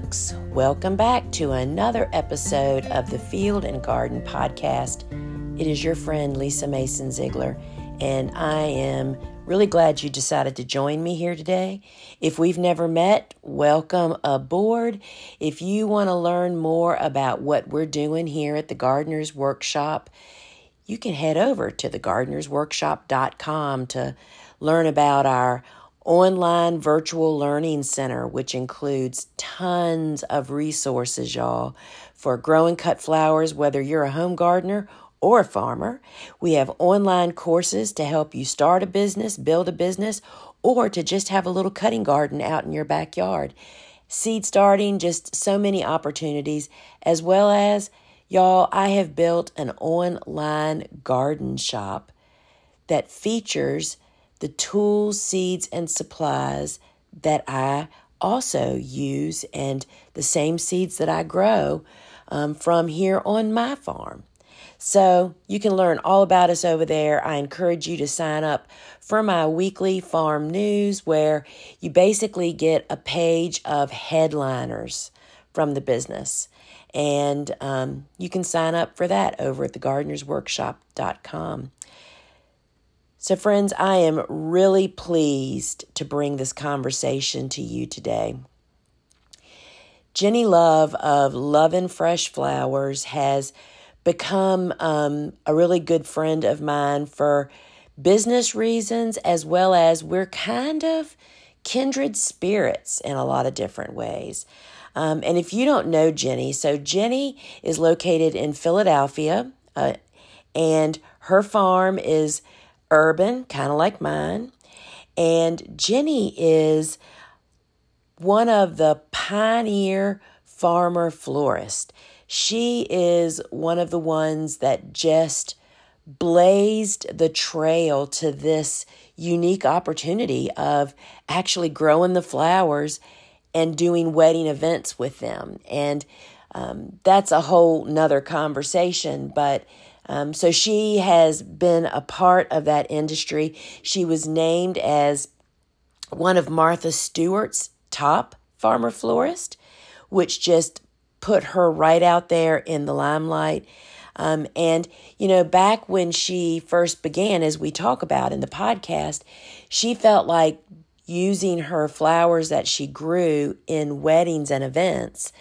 folks. Welcome back to another episode of the Field and Garden Podcast. It is your friend Lisa Mason Ziegler, and I am really glad you decided to join me here today. If we've never met, welcome aboard. If you want to learn more about what we're doing here at the Gardener's Workshop, you can head over to thegardenersworkshop.com to learn about our online virtual learning center, which includes tons of resources, y'all, for growing cut flowers, whether you're a home gardener or a farmer. We have online courses to help you start a business, build a business, or to just have a little cutting garden out in your backyard. Seed starting, just so many opportunities, as well as, y'all, I have built an online garden shop that features the tools, seeds, and supplies that I also use and the same seeds that I grow um, from here on my farm. So you can learn all about us over there. I encourage you to sign up for my weekly farm news where you basically get a page of headliners from the business. And um, you can sign up for that over at thegardenersworkshop.com. So, friends, I am really pleased to bring this conversation to you today. Jenny Love of Love and Fresh Flowers has become um, a really good friend of mine for business reasons, as well as we're kind of kindred spirits in a lot of different ways. Um, and if you don't know Jenny, so Jenny is located in Philadelphia, uh, and her farm is urban, kind of like mine. And Jenny is one of the pioneer farmer florist. She is one of the ones that just blazed the trail to this unique opportunity of actually growing the flowers and doing wedding events with them. And um, that's a whole nother conversation, but um, so she has been a part of that industry. She was named as one of Martha Stewart's top farmer florist, which just put her right out there in the limelight. Um, and, you know, back when she first began, as we talk about in the podcast, she felt like using her flowers that she grew in weddings and events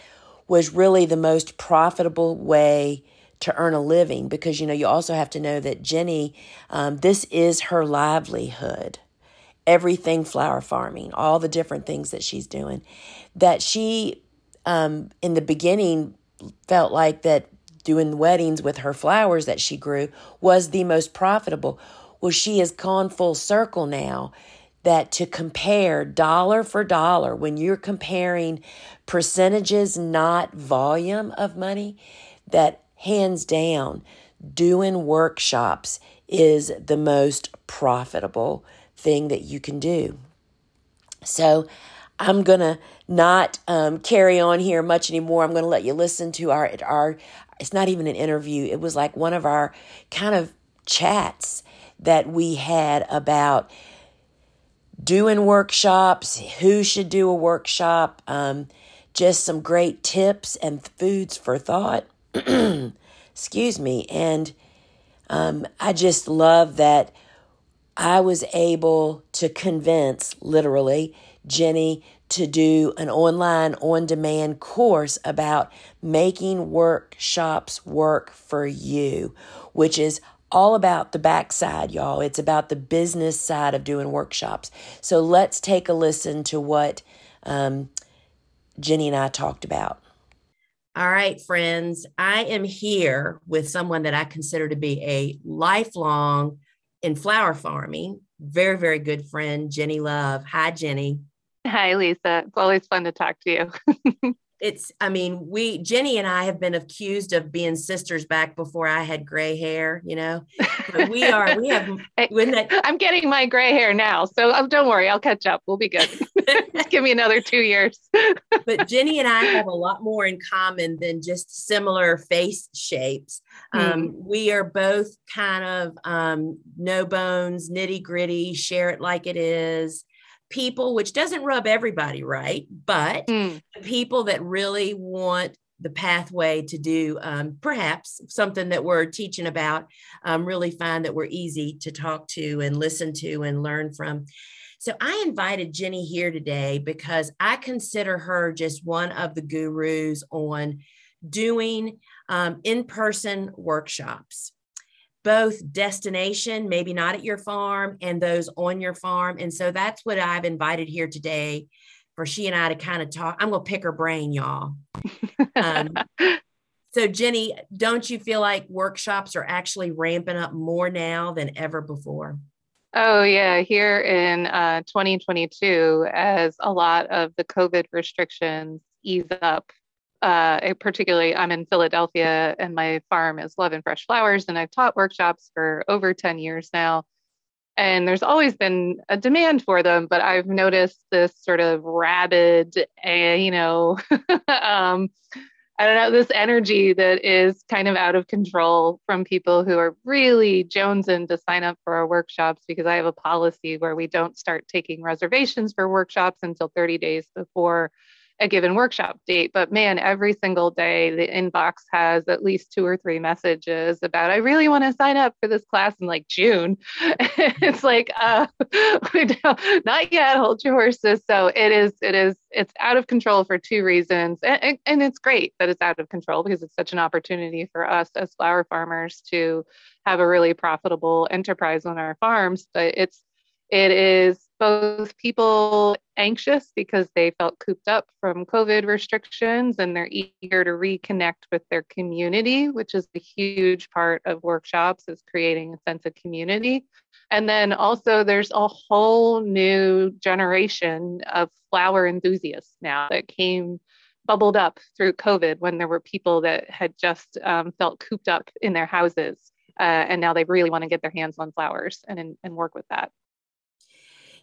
was really the most profitable way to earn a living because you know you also have to know that Jenny, um, this is her livelihood. Everything flower farming, all the different things that she's doing, that she um, in the beginning felt like that doing weddings with her flowers that she grew was the most profitable. Well, she has gone full circle now that to compare dollar for dollar, when you're comparing percentages, not volume of money, that hands down, doing workshops is the most profitable thing that you can do. So I'm going to not um, carry on here much anymore. I'm going to let you listen to our, our, it's not even an interview. It was like one of our kind of chats that we had about doing workshops, who should do a workshop, um, just some great tips and foods for thought. excuse me. And um, I just love that I was able to convince, literally, Jenny to do an online on demand course about making workshops work for you, which is all about the backside, y'all. It's about the business side of doing workshops. So let's take a listen to what um, Jenny and I talked about. All right, friends, I am here with someone that I consider to be a lifelong in flower farming, very, very good friend, Jenny Love. Hi, Jenny. Hi, Lisa. It's always fun to talk to you. it's i mean we jenny and i have been accused of being sisters back before i had gray hair you know? But we are we have when that i'm getting my gray hair now so um, don't worry i'll catch up we'll be good. Give me another two years. But jenny and i have a lot more in common than just similar face shapes. Mm. um, we are both kind of um, no bones nitty gritty share it like it is people, which doesn't rub everybody right, but Mm. people that really want the pathway to do um, perhaps something that we're teaching about um, really find that we're easy to talk to and listen to and learn from. So I invited Jenny here today because I consider her just one of the gurus on doing um, in person workshops, both destination, maybe not at your farm, and those on your farm. And so that's what I've invited here today for she and I to kind of talk. I'm going to pick her brain, y'all. Um, so, Jenny, don't you feel like workshops are actually ramping up more now than ever before? Oh, yeah. Here in uh, 2022, as a lot of the COVID restrictions ease up, uh, particularly I'm in Philadelphia and my farm is Love and Fresh Flowers, and I've taught workshops for over 10 years now. And there's always been a demand for them, but I've noticed this sort of rabid, uh, you know, um, I don't know, this energy that is kind of out of control from people who are really jonesing to sign up for our workshops because I have a policy where we don't start taking reservations for workshops until 30 days before a given workshop date. But man, every single day the inbox has at least two or three messages about, I really want to sign up for this class in like June. it's like, uh, not yet, hold your horses. So it is, it is, it's out of control for two reasons. And, and it's great that it's out of control because it's such an opportunity for us as flower farmers to have a really profitable enterprise on our farms. But it's, it is both people anxious because they felt cooped up from COVID restrictions and they're eager to reconnect with their community, which is a huge part of workshops is creating a sense of community. And then also there's a whole new generation of flower enthusiasts now that came bubbled up through COVID when there were people that had just um, felt cooped up in their houses. Uh, and now they really want to get their hands on flowers and, and work with that.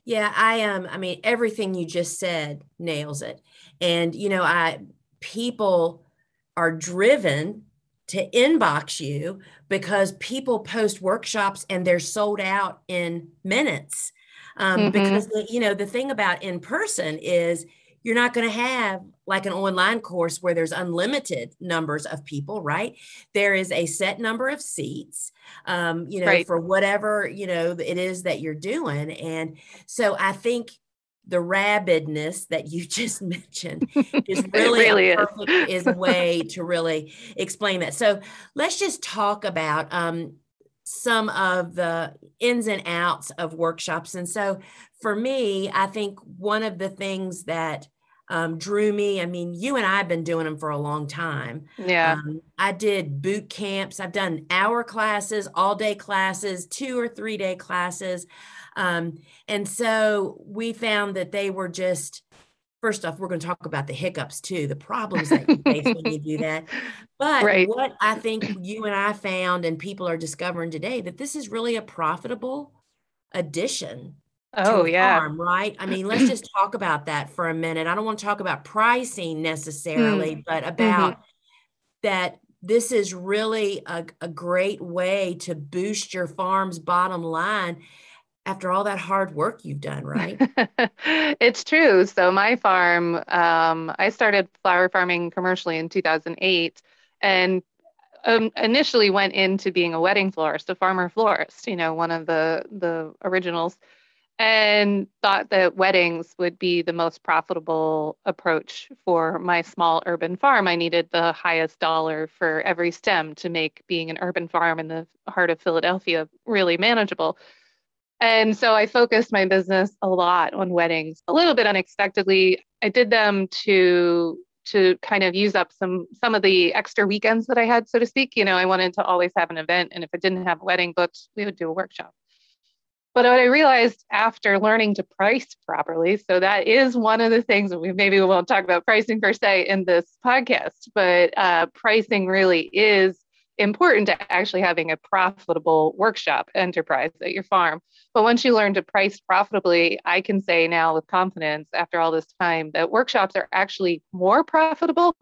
Yeah, I am. Um, I mean, everything you just said nails it. And, you know, I people are driven to inbox you because people post workshops and they're sold out in minutes. Um, mm-hmm. Because, the, you know, the thing about in person is you're not going to have like an online course where there's unlimited numbers of people right there is a set number of seats um, you know right. for whatever you know it is that you're doing and so i think the rabidness that you just mentioned is really, really a perfect is. way to really explain that so let's just talk about um, some of the ins and outs of workshops and so for me i think one of the things that um, drew me. I mean, you and I have been doing them for a long time. Yeah. Um, I did boot camps. I've done hour classes, all day classes, two or three day classes. Um, and so we found that they were just, first off, we're going to talk about the hiccups too, the problems that you face when you do that. But right. what I think you and I found, and people are discovering today, that this is really a profitable addition Oh, yeah. Farm, right? I mean, let's just talk about that for a minute. I don't want to talk about pricing necessarily, mm. but about mm-hmm. that this is really a, a great way to boost your farm's bottom line after all that hard work you've done, right? it's true. So, my farm, um, I started flower farming commercially in 2008 and um, initially went into being a wedding florist, a farmer florist, you know, one of the, the originals and thought that weddings would be the most profitable approach for my small urban farm. I needed the highest dollar for every stem to make being an urban farm in the heart of Philadelphia really manageable. And so I focused my business a lot on weddings. A little bit unexpectedly, I did them to to kind of use up some some of the extra weekends that I had, so to speak. You know, I wanted to always have an event, and if I didn't have a wedding booked, we would do a workshop. But what I realized after learning to price properly, so that is one of the things that we maybe we won't talk about pricing per se in this podcast, but uh, pricing really is important to actually having a profitable workshop enterprise at your farm. But once you learn to price profitably, I can say now with confidence after all this time that workshops are actually more profitable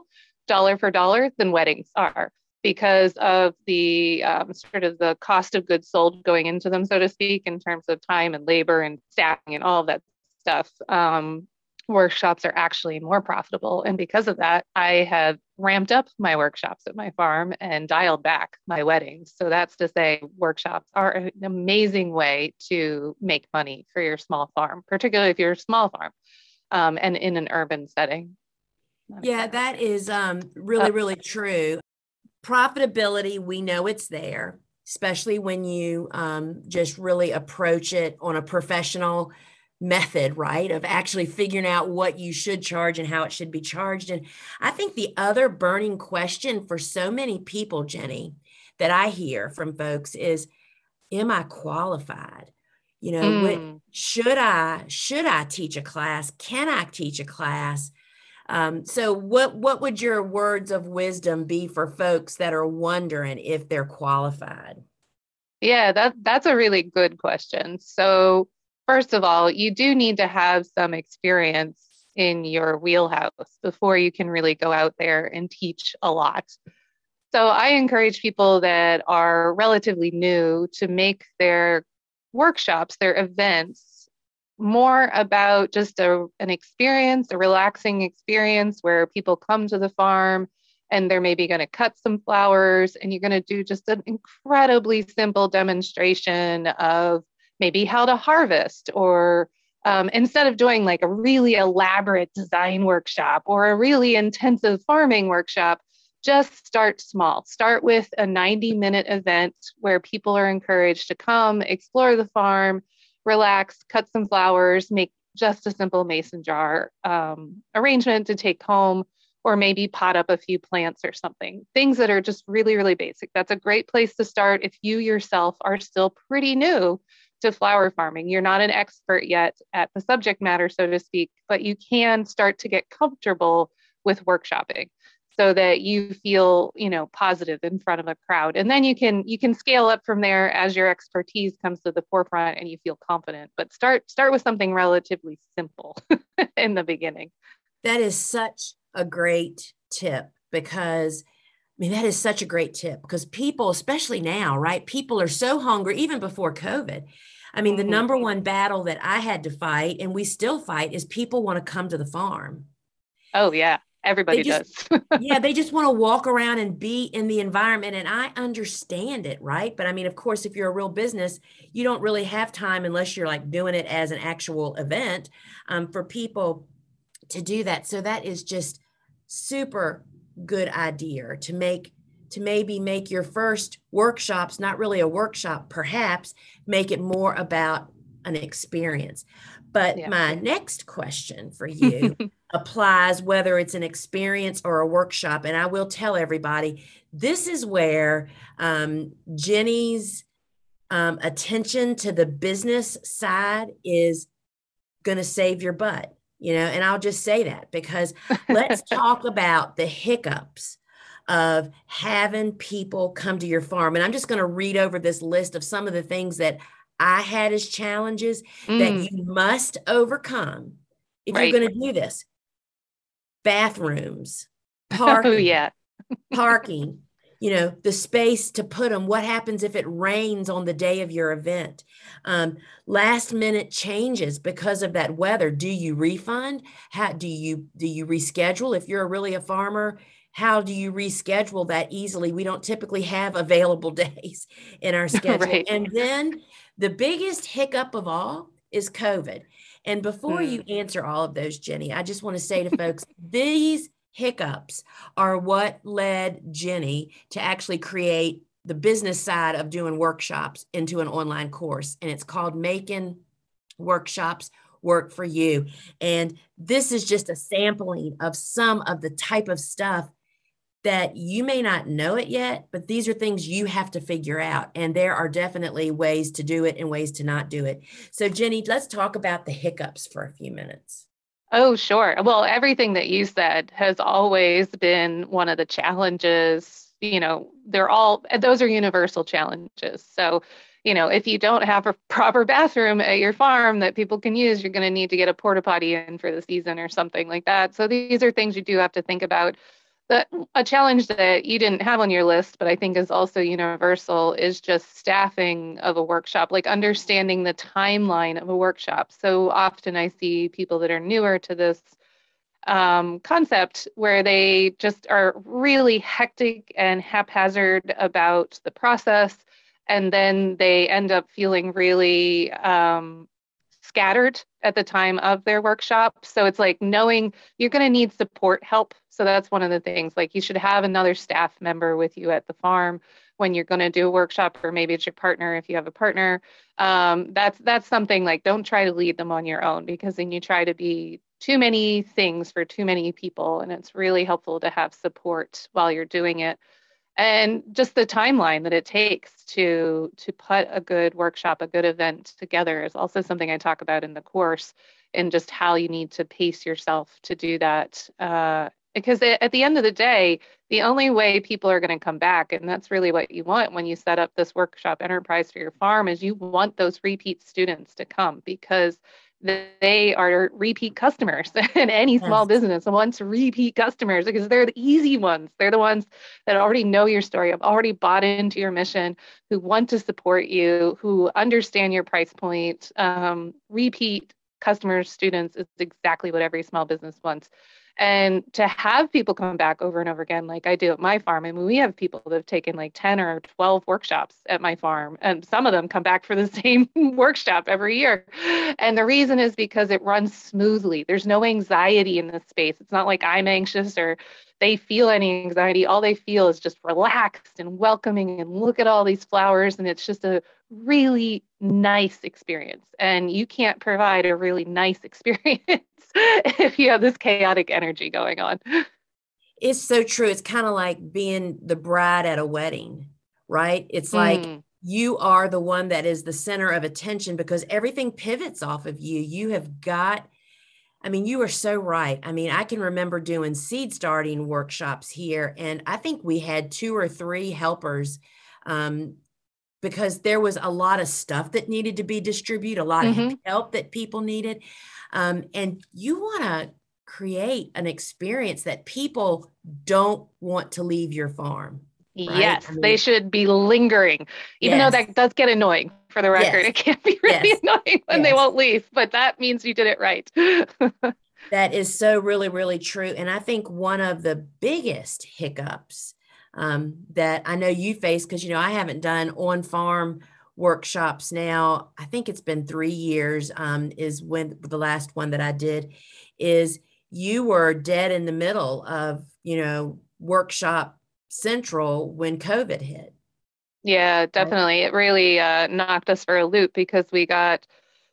dollar for dollar than weddings are because of the um, sort of the cost of goods sold going into them, so to speak, in terms of time and labor and staffing and all of that stuff, um, workshops are actually more profitable. And because of that, I have ramped up my workshops at my farm and dialed back my weddings. So that's to say, workshops are an amazing way to make money for your small farm, particularly if you're a small farm um, and in an urban setting. Yeah, that is um, really, uh, really true. Profitability, we know it's there, especially when you um, just really approach it on a professional method, right? Of actually figuring out what you should charge and how it should be charged. And I think the other burning question for so many people, Jenny, that I hear from folks is, am I qualified? You know, mm. what, should I should I teach a class? Can I teach a class? Um, so what what would your words of wisdom be for folks that are wondering if they're qualified? Yeah, that that's a really good question. So first of all, you do need to have some experience in your wheelhouse before you can really go out there and teach a lot. So I encourage people that are relatively new to make their workshops, their events, more about just a, an experience, a relaxing experience where people come to the farm and they're maybe going to cut some flowers and you're going to do just an incredibly simple demonstration of maybe how to harvest or um, instead of doing like a really elaborate design workshop or a really intensive farming workshop, just start small. Start with a 90 minute event where people are encouraged to come, explore the farm, relax, cut some flowers, make just a simple mason jar um, arrangement to take home, or maybe pot up a few plants or something. Things that are just really, really basic. That's a great place to start if you yourself are still pretty new to flower farming. You're not an expert yet at the subject matter, so to speak, but you can start to get comfortable with workshopping so that you feel you know positive in front of a crowd and then you can you can scale up from there as your expertise comes to the forefront and you feel confident but start start with something relatively simple in the beginning that is such a great tip because I mean, that is such a great tip because people, especially now, right? People are so hungry, even before COVID. I mean, the mm-hmm. number one battle that I had to fight and we still fight is people want to come to the farm. Oh, yeah. Everybody just, does. yeah, they just want to walk around and be in the environment. And I understand it, right? But I mean, of course, if you're a real business, you don't really have time unless you're like doing it as an actual event um, for people to do that. So that is just super good idea to make to maybe make your first workshops not really a workshop, perhaps make it more about an experience. But yeah. my next question for you applies whether it's an experience or a workshop. And I will tell everybody this is where um, Jenny's um, attention to the business side is going to save your butt. You know, and I'll just say that because let's talk about the hiccups of having people come to your farm. And I'm just going to read over this list of some of the things that I had as challenges mm. that you must overcome if right. you're going to do this. Bathrooms, parking, oh, yeah. parking, you know, the space to put them. What happens if it rains on the day of your event? Um, last minute changes because of that weather. Do you refund? How do you do you reschedule if you're really a farmer how do you reschedule that easily? We don't typically have available days in our schedule. right. And then the biggest hiccup of all is COVID. And before mm. you answer all of those, Jenny, I just want to say to folks these hiccups are what led Jenny to actually create the business side of doing workshops into an online course. And it's called Making Workshops Work for You. And this is just a sampling of some of the type of stuff that you may not know it yet, but these are things you have to figure out. And there are definitely ways to do it and ways to not do it. So, Jenny, let's talk about the hiccups for a few minutes. Oh, sure. Well, everything that you said has always been one of the challenges. You know, they're all, those are universal challenges. So, you know, if you don't have a proper bathroom at your farm that people can use, you're going to need to get a porta potty in for the season or something like that. So, these are things you do have to think about a challenge that you didn't have on your list, but I think is also universal, is just staffing of a workshop, like understanding the timeline of a workshop. So often I see people that are newer to this um, concept where they just are really hectic and haphazard about the process. And then they end up feeling really um, scattered at the time of their workshop. So it's like knowing you're going to need support help. So that's one of the things. Like you should have another staff member with you at the farm when you're going to do a workshop, or maybe it's your partner if you have a partner. Um, that's that's something like don't try to lead them on your own because then you try to be too many things for too many people, and it's really helpful to have support while you're doing it and just the timeline that it takes to to put a good workshop a good event together is also something i talk about in the course and just how you need to pace yourself to do that. Uh, because at the end of the day the only way people are going to come back and that's really what you want when you set up this workshop enterprise for your farm is you want those repeat students to come because they are repeat customers and any small yes. business wants repeat customers because they're the easy ones. They're the ones that already know your story have already bought into your mission who want to support you who understand your price point. Um, repeat customers students is exactly what every small business wants and to have people come back over and over again like i do at my farm i mean we have people that have taken like 10 or 12 workshops at my farm and some of them come back for the same workshop every year. And the reason is because it runs smoothly. There's no anxiety in this space. It's not like i'm anxious or they feel any anxiety all they feel is just relaxed and welcoming and look at all these flowers and it's just a really nice experience and you can't provide a really nice experience if you have this chaotic energy going on. It's so true. It's kind of like being the bride at a wedding, right? It's like mm. you are the one that is the center of attention because everything pivots off of you. You have got I mean, you are so right. I mean, I can remember doing seed starting workshops here, and I think we had two or three helpers um, because there was a lot of stuff that needed to be distributed, a lot mm-hmm. of help that people needed. Um, and you want to create an experience that people don't want to leave your farm. Right? Yes, I mean, they should be lingering, even yes. though that does get annoying for the record. Yes. It can be really yes. annoying when they won't leave, but that means you did it right. that is so really, really true. And I think one of the biggest hiccups um, that I know you face, because, you know, I haven't done on farm workshops now. I think it's been three years, um, is when the last one that I did is you were dead in the middle of, you know, workshop central when COVID hit. Yeah, definitely. It really uh, knocked us for a loop because we got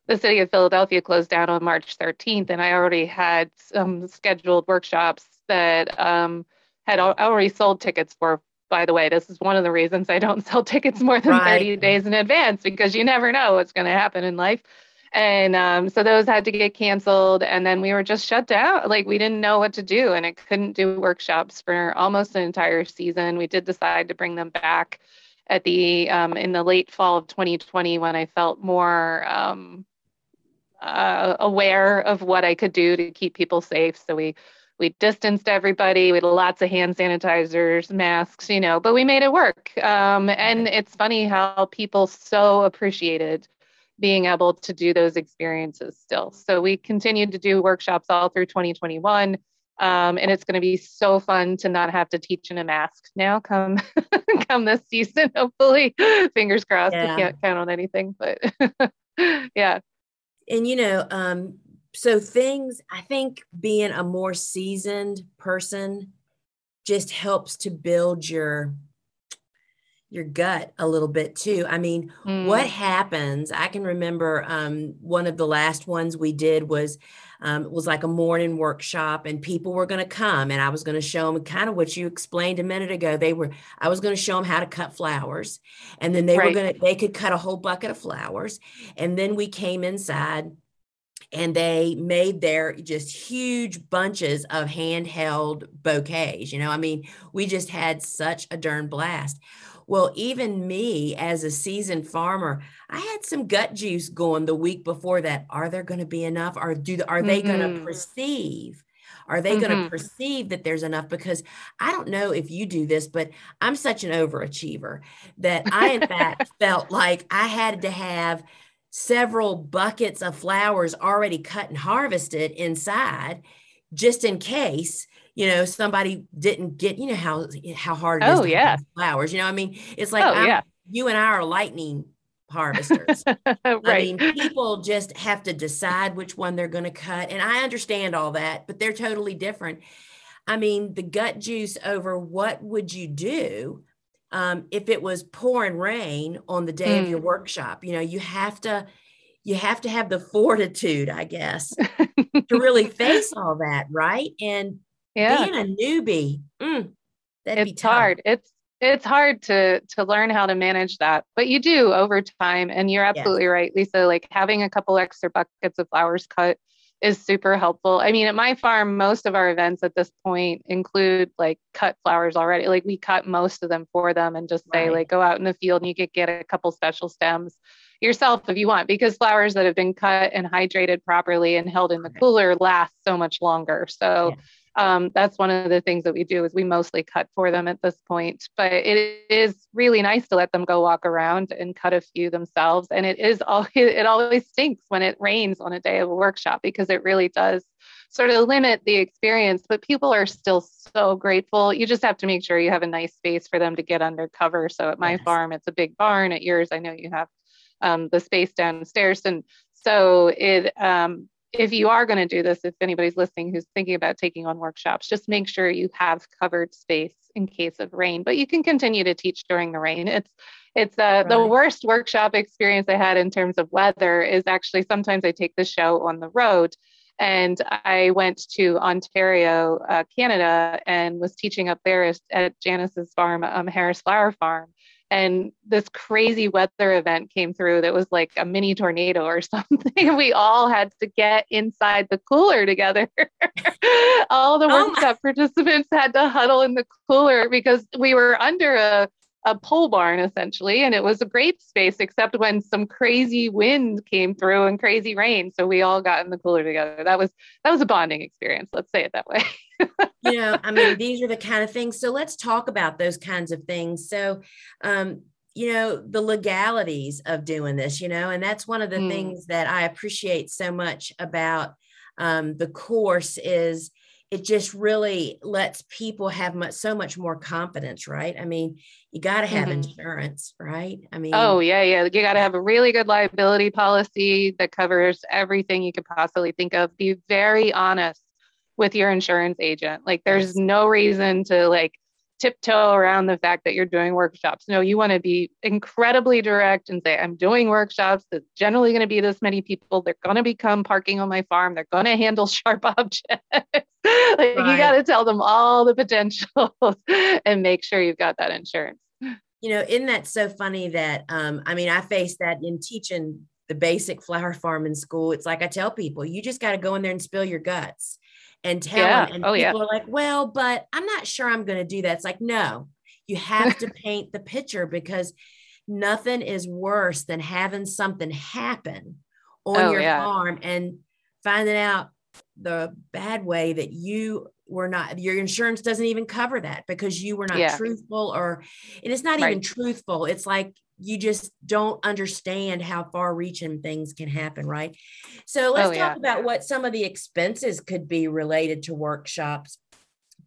the city of Philadelphia closed down on March 13th, and I already had some scheduled workshops that um, had already sold tickets for by the way, this is one of the reasons I don't sell tickets more than right. 30 days in advance because you never know what's going to happen in life. And um, so those had to get canceled. And then we were just shut down. Like we didn't know what to do and it couldn't do workshops for almost an entire season. We did decide to bring them back at the um, in the late fall of 2020 when I felt more um, uh, aware of what I could do to keep people safe. So we we distanced everybody. We had lots of hand sanitizers, masks, you know, but we made it work. Um, and it's funny how people so appreciated being able to do those experiences still. So we continued to do workshops all through 2021. Um, and it's going to be so fun to not have to teach in a mask now come come this season hopefully fingers crossed yeah. i can't count on anything but yeah and you know um, so things i think being a more seasoned person just helps to build your your gut a little bit too i mean mm. what happens i can remember um, one of the last ones we did was um, was like a morning workshop and people were going to come and i was going to show them kind of what you explained a minute ago they were i was going to show them how to cut flowers and then they right. were going to they could cut a whole bucket of flowers and then we came inside and they made their just huge bunches of handheld bouquets. You know, I mean, we just had such a darn blast. Well, even me as a seasoned farmer, I had some gut juice going the week before that. Are there going to be enough? Or do are they mm-hmm. going to perceive Are they mm-hmm. going to perceive that there's enough? Because I don't know if you do this, but I'm such an overachiever that I, in fact, felt like I had to have several buckets of flowers already cut and harvested inside just in case you know somebody didn't get you know how how hard it is oh, yeah. flowers you know i mean it's like oh, yeah. you and i are lightning harvesters right. i mean people just have to decide which one they're going to cut and i understand all that but they're totally different i mean the gut juice over what would you do um, if it was pouring rain on the day mm. of your mm. workshop you know you have to you have to have the fortitude i guess to really face all that right and yeah. being a newbie mm, that'd it's be tough. hard it's it's hard to to learn how to manage that but you do over time and you're absolutely yes. right lisa like having a couple extra buckets of flowers cut is super helpful. I mean, at my farm, most of our events at this point include like cut flowers already. Like we cut most of them for them and just say, right. like, go out in the field and you could get a couple special stems yourself if you want, because flowers that have been cut and hydrated properly and held in the cooler last so much longer. So yeah um, that's one of the things that we do is we mostly cut for them at this point but it is really nice to let them go walk around and cut a few themselves. And it is all it always stinks when it rains on a day of a workshop because it really does sort of limit the experience but people are still so grateful. You just have to make sure you have a nice space for them to get under cover. So at my yes. farm it's a big barn. At yours i know you have um, the space downstairs. And so it um, if you are going to do this, if anybody's listening who's thinking about taking on workshops, just make sure you have covered space in case of rain. But you can continue to teach during the rain. It's it's uh, right. the worst workshop experience I had in terms of weather is actually sometimes I take the show on the road. And I went to Ontario, uh, Canada, and was teaching up there at Janice's farm, um, Harris Flower Farm and this crazy weather event came through that was like a mini tornado or something. we all had to get inside the cooler together. all the oh workshop my. participants had to huddle in the cooler because we were under a a pole barn essentially and it was a great space except when some crazy wind came through and crazy rain so we all got in the cooler together that was that was a bonding experience let's say it that way you know i mean these are the kind of things so let's talk about those kinds of things so um you know the legalities of doing this you know and that's one of the mm. things that i appreciate so much about um, the course is it just really lets people have much, so much more confidence, right? I mean, you got to have mm-hmm. insurance, right? I mean, oh, yeah, yeah. You got to have a really good liability policy that covers everything you could possibly think of. Be very honest with your insurance agent. Like, there's no reason to like tiptoe around the fact that you're doing workshops. No, you want to be incredibly direct and say, I'm doing workshops. There's generally going to be this many people. They're going to become parking on my farm. They're going to handle sharp objects. like right. you got to tell them all the potentials and make sure you've got that insurance. You know, isn't that so funny that, um, I mean, I faced that in teaching the basic flower farm in school. It's like I tell people, you just got to go in there and spill your guts and tell yeah. them. And oh, people yeah. are like, well, but I'm not sure I'm going to do that. It's like, no, you have to paint the picture because nothing is worse than having something happen on oh, your yeah. farm and finding out the bad way that you were not your insurance doesn't even cover that because you were not yeah. truthful or and it's not right. even truthful it's like you just don't understand how far reaching things can happen, right? So oh, let's oh, talk yeah. about what some of the expenses could be related to workshops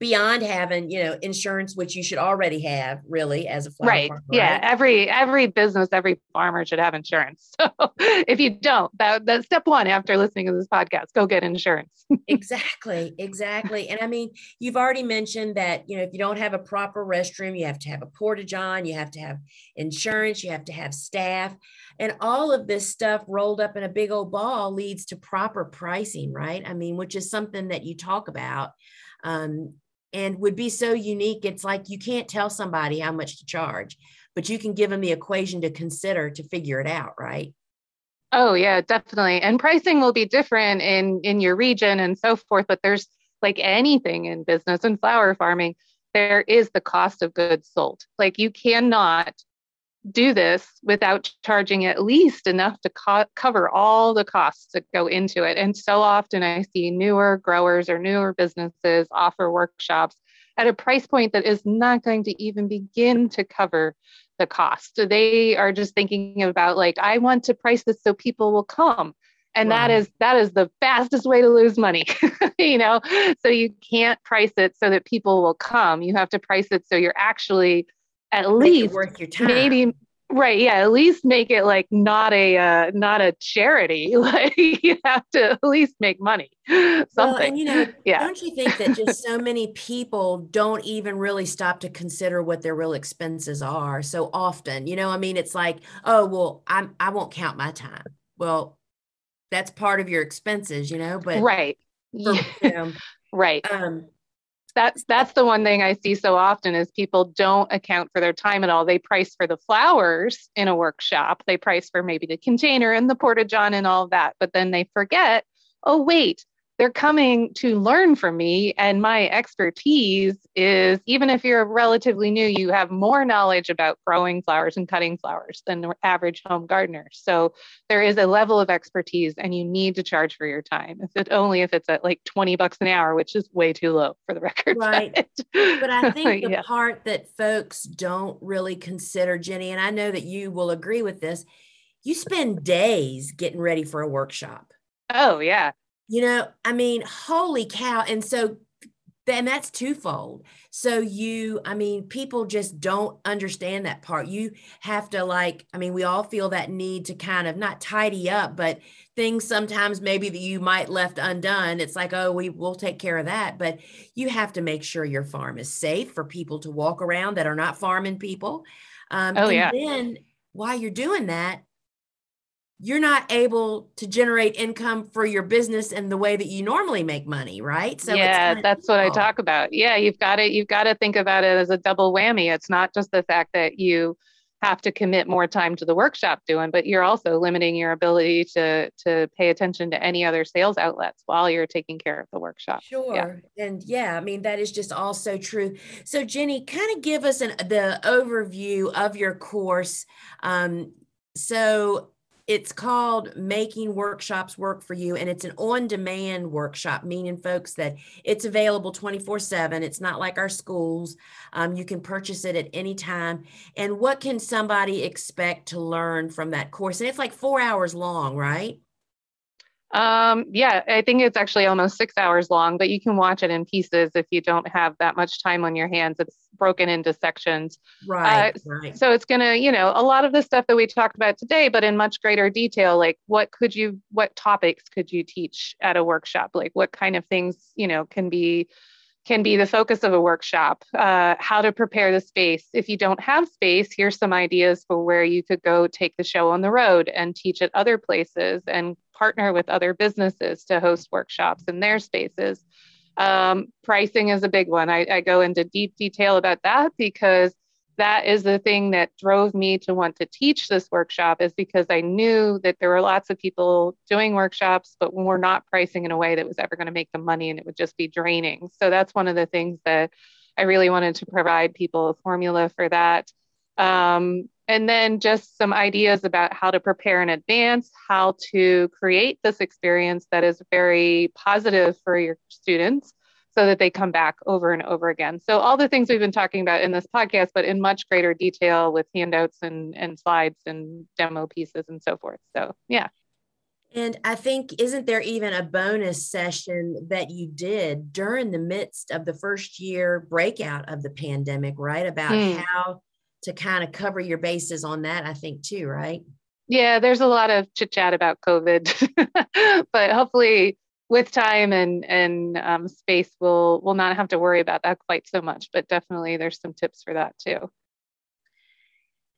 beyond having you know insurance which you should already have really as a flower right. Farmer, right? yeah every every business every farmer should have insurance. So if you don't that, that's step one after listening to this podcast. Go get insurance. Exactly exactly. And i mean you've already mentioned that you know if you don't have a proper restroom you have to have a porta john you have to have insurance you have to have staff and all of this stuff rolled up in a big old ball leads to proper pricing right? I mean which is something that you talk about um, and would be so unique. It's like you can't tell somebody how much to charge, but you can give them the equation to consider to figure it out, right? Oh yeah, definitely. And pricing will be different in in your region and so forth, but there's like anything in business and flower farming, there is the cost of goods sold. Like you cannot do this without charging at least enough to co- cover all the costs that go into it. And so often I see newer growers or newer businesses offer workshops at a price point that is not going to even begin to cover the cost. So they are just thinking about like, I want to price this so people will come. And right. that is that is the fastest way to lose money. you know, so you can't price it so that people will come. You have to price it so you're actually at least worth your time. Maybe right, yeah, at least make it like not a uh, not a charity. Like you have to at least make money. Something. Well, and you know, yeah. don't you think that just so many people don't even really stop to consider what their real expenses are so often? You know, I mean, it's like, oh well, I'm I won't count my time. Well, that's part of your expenses, you know, but right. For, you know, right. Um, that's that's the one thing I see so often is people don't account for their time at all. They price for the flowers in a workshop. They price for maybe the container and the porta john and all of that, but then they forget, oh wait, they're coming to learn from me and my expertise is even if you're relatively new you have more knowledge about growing flowers and cutting flowers than the average home gardener. So there is a level of expertise and you need to charge for your time if it only if it's at like 20 bucks an hour which is way too low for the record. Right. But i think the yeah. part that folks don't really consider jenny and i know that you will agree with this you spend days getting ready for a workshop. Oh yeah you know, I mean, holy cow. And so then that's twofold. So you, I mean, people just don't understand that part. You have to like, I mean, we all feel that need to kind of not tidy up, but things sometimes maybe that you might left undone. It's like, oh, we will take care of that. But you have to make sure your farm is safe for people to walk around that are not farming people. Um, oh, yeah. then while you're doing that, you're not able to generate income for your business in the way that you normally make money, right? So yeah, that's what I talk about. Yeah, you've got to you've got to think about it as a double whammy. It's not just the fact that you have to commit more time to the workshop doing, but you're also limiting your ability to to pay attention to any other sales outlets while you're taking care of the workshop. Sure. Yeah. And yeah, I mean that is just also true. So Jenny, kind of give us an the overview of your course. Um, so it's called making workshops work for you and it's an on-demand workshop meaning folks that it's available 24 7 it's not like our schools. Um, you can purchase it at any time. And what can somebody expect to learn from that course? And it's like four hours long right um, yeah, I think it's actually almost six hours long, but you can watch it in pieces if you don't have that much time on your hands. It's broken into sections. Right. Uh, right. So it's going to, you know, a lot of the stuff that we talked about today, but in much greater detail, like what could you, what topics could you teach at a workshop? Like what kind of things, you know, can be can be the focus of a workshop. Uh, how to prepare the space. If you don't have space, here's some ideas for where you could go take the show on the road and teach at other places and partner with other businesses to host workshops in their spaces. Um, pricing is a big one. I, I go into deep detail about that because that is the thing that drove me to want to teach this workshop is because I knew that there were lots of people doing workshops, but we're not pricing in a way that was ever going to make them money and it would just be draining. So that's one of the things that I really wanted to provide people a formula for that. Um, and then just some ideas about how to prepare in advance, how to create this experience that is very positive for your students so that they come back over and over again. So all the things we've been talking about in this podcast, but in much greater detail with handouts and, and slides and demo pieces and so forth. So yeah. And I think, isn't there even a bonus session that you did during the midst of the first year breakout of the pandemic, right? About mm. how to kind of cover your bases on that, I think, too, right? Yeah, there's a lot of chit chat about COVID, but hopefully with time and and um, space, we'll we'll not have to worry about that quite so much. But definitely, there's some tips for that too.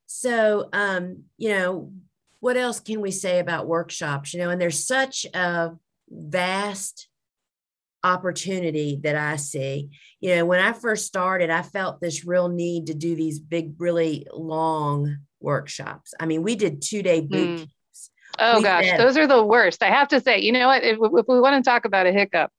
So, um, you know, what else can we say about workshops? You know, and there's such a vast opportunity that I see. You know, when I first started, I felt this real need to do these big, really long workshops. I mean, we did two day boot mm. camps. Oh we gosh, those are the worst. I have to say, you know what? If, if we want to talk about a hiccup,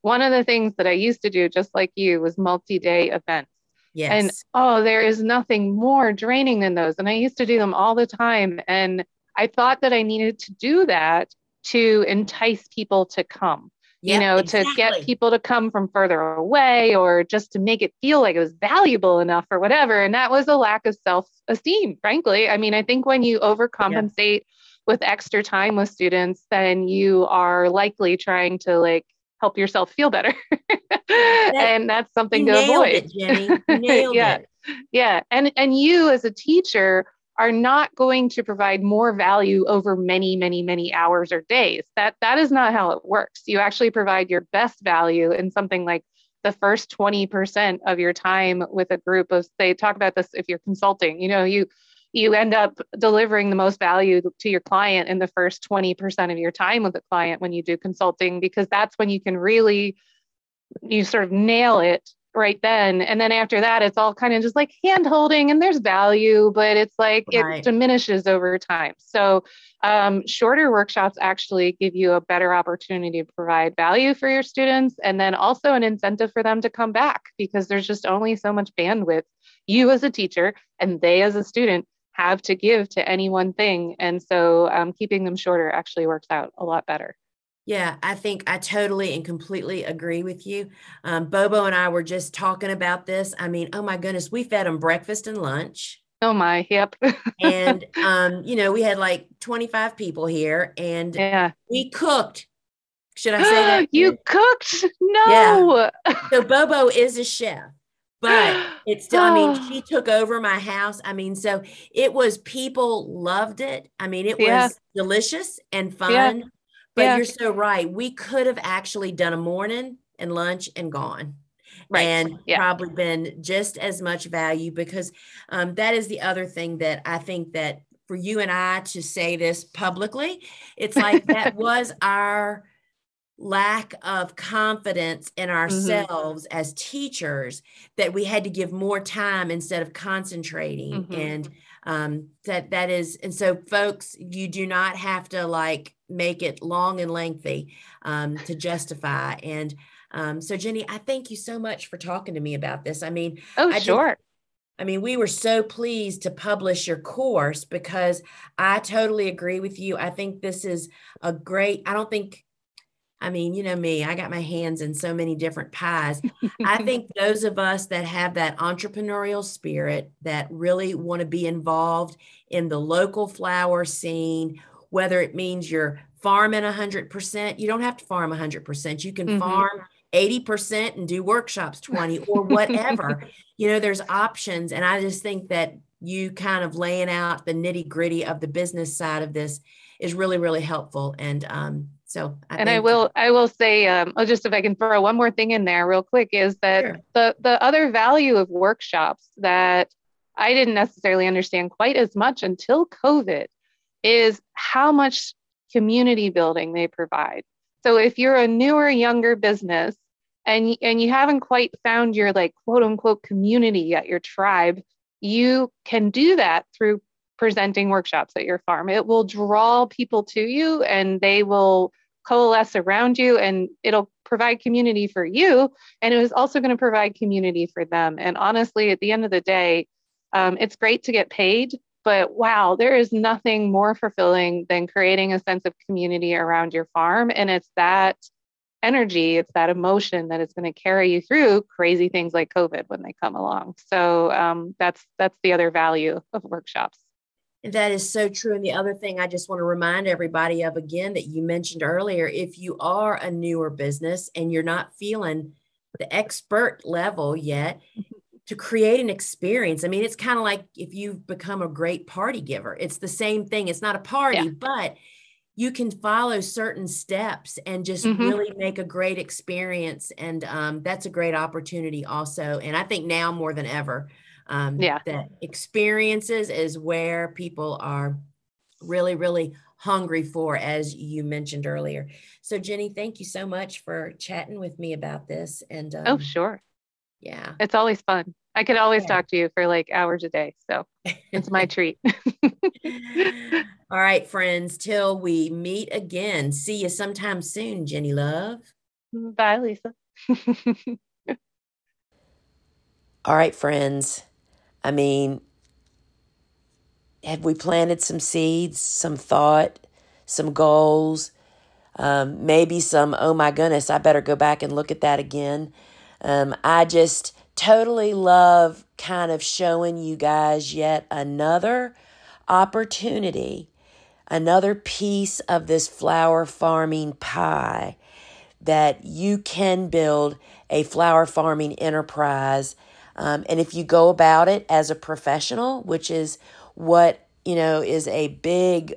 one of the things that I used to do, just like you, was multi day events. Yes. And oh, there is nothing more draining than those. And I used to do them all the time. And I thought that I needed to do that to entice people to come you know, exactly. to get people to come from further away or just to make it feel like it was valuable enough or whatever. And that was a lack of self esteem, frankly. I mean, I think when you overcompensate yeah. with extra time with students, then you are likely trying to like help yourself feel better. that, and that's something to avoid. It, Jenny. yeah. It. Yeah. And and you as a teacher are not going to provide more value over many many many hours or days. That that is not how it works. You actually provide your best value in something like the first 20% of your time with a group of say talk about this if you're consulting you know you you end up delivering the most value to your client in the first 20% of your time with the client when you do consulting because that's when you can really you sort of nail it right then. And then after that, it's all kind of just like hand holding and there's value, but it's like right. it diminishes over time. So, um, shorter workshops actually give you a better opportunity to provide value for your students and then also an incentive for them to come back because there's just only so much bandwidth you as a teacher and they as a student have to give to any one thing. And so, um, keeping them shorter actually works out a lot better. Yeah, I think I totally and completely agree with you. Um, Bobo and I were just talking about this. I mean, oh my goodness, we fed them breakfast and lunch. Oh my, yep. and um, you know, we had like 25 people here and yeah. we cooked. Should I say that? you cooked? No. Yeah. So Bobo is a chef, but it's still, I mean, she took over my house. I mean, so it was people loved it. I mean, it was yeah. delicious and fun. Yeah but yeah. you're so right. We could have actually done a morning and lunch and gone. Right. And yeah. probably been just as much value because um, that is the other thing that I think that for you and I to say this publicly, it's like that was our lack of confidence in mm-hmm. ourselves mm-hmm. as teachers that we had to give more time instead of concentrating mm-hmm. and um, that that is and so folks you do not have to like make it long and lengthy um, to justify. And um, so jenny i thank you so much for talking to me about this. I mean oh I sure. Did, I mean, we were so pleased to publish your course because I totally agree with you. I think this is a great, I don't think I mean, you know me, I got my hands in so many different pies. I think those of us that have that entrepreneurial spirit that really want to be involved in the local flower scene, whether it means you're farming 100%, you don't have to farm 100%. You can mm-hmm. farm 80% and do workshops 20 or whatever. you know, there's options. And I just think that you kind of laying out the nitty gritty of the business side of this is really, really helpful. And um, so, I and I will, I will say, um, oh, just if I can throw one more thing in there real quick, is that sure. the the other value of workshops that I didn't necessarily understand quite as much until COVID is how much community building they provide. So if you're a newer, younger business and and you haven't quite found your like quote unquote community yet, your tribe, you can do that through presenting workshops at your farm. It will draw people to you and they will coalesce around you and it'll provide community for you. And it is also going to provide community for them. And honestly, at the end of the day, um, it's great to get paid, but wow, there is nothing more fulfilling than creating a sense of community around your farm. And it's that energy, it's that emotion that is going to carry you through crazy things like COVID when they come along. So um, that's that's the other value of workshops. That is so true. And the other thing I just want to remind everybody of again that you mentioned earlier if you are a newer business and you're not feeling the expert level yet, to create an experience. I mean, it's kind of like if you've become a great party giver, it's the same thing. It's not a party, yeah. but you can follow certain steps and just mm-hmm. really make a great experience. And um, that's a great opportunity, also. And I think now more than ever, um, yeah. That experiences is where people are really, really hungry for, as you mentioned earlier. So, Jenny, thank you so much for chatting with me about this. And oh, um, oh, sure. Yeah. It's always fun. I could always yeah. talk to you for like hours a day. So it's my treat. All right, friends, till we meet again. See you sometime soon, Jenny Love. Bye, Lisa. All right, friends. I mean, have we planted some seeds, some thought, some goals, um, maybe some, oh my goodness, I better go back and look at that again. Um, I just totally love kind of showing you guys yet another opportunity, another piece of this flower farming pie that you can build a flower farming enterprise. Um, and if you go about it as a professional, which is what, you know, is a big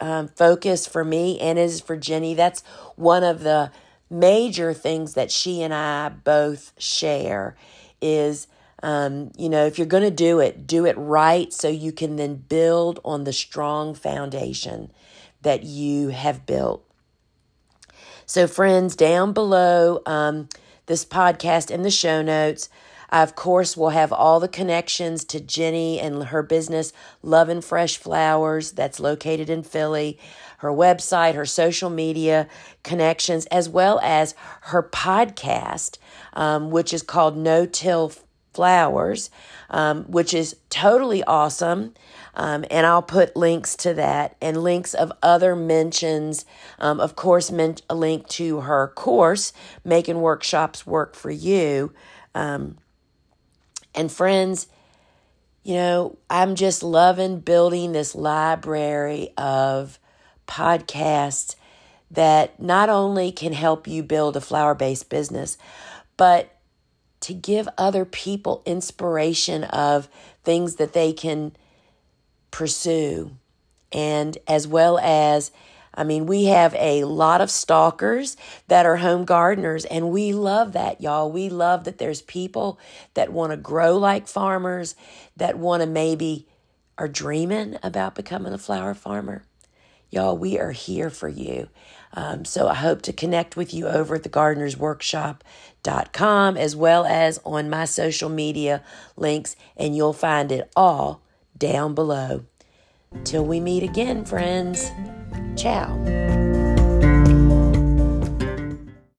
um, focus for me and is for Jenny, that's one of the major things that she and I both share is um, you know, if you're going to do it, do it right so you can then build on the strong foundation that you have built. So, friends, down below um, this podcast in the show notes, Of course, will have all the connections to Jenny and her business, Love and Fresh Flowers, that's located in Philly, her website, her social media connections, as well as her podcast, um, which is called No Till Flowers, um, which is totally awesome. Um, and I'll put links to that and links of other mentions. Um, of course, meant a link to her course, Making Workshops Work for You. Um, and friends, you know, I'm just loving building this library of podcasts that not only can help you build a flower based business, but to give other people inspiration of things that they can pursue. And as well as, I mean, we have a lot of stalkers that are home gardeners, and we love that, y'all. We love that there's people that want to grow like farmers, that want to maybe are dreaming about becoming a flower farmer. Y'all, we are here for you. Um, so I hope to connect with you over at thegardenersworkshop.com as well as on my social media links, and you'll find it all down below. Till we meet again, friends. Ciao.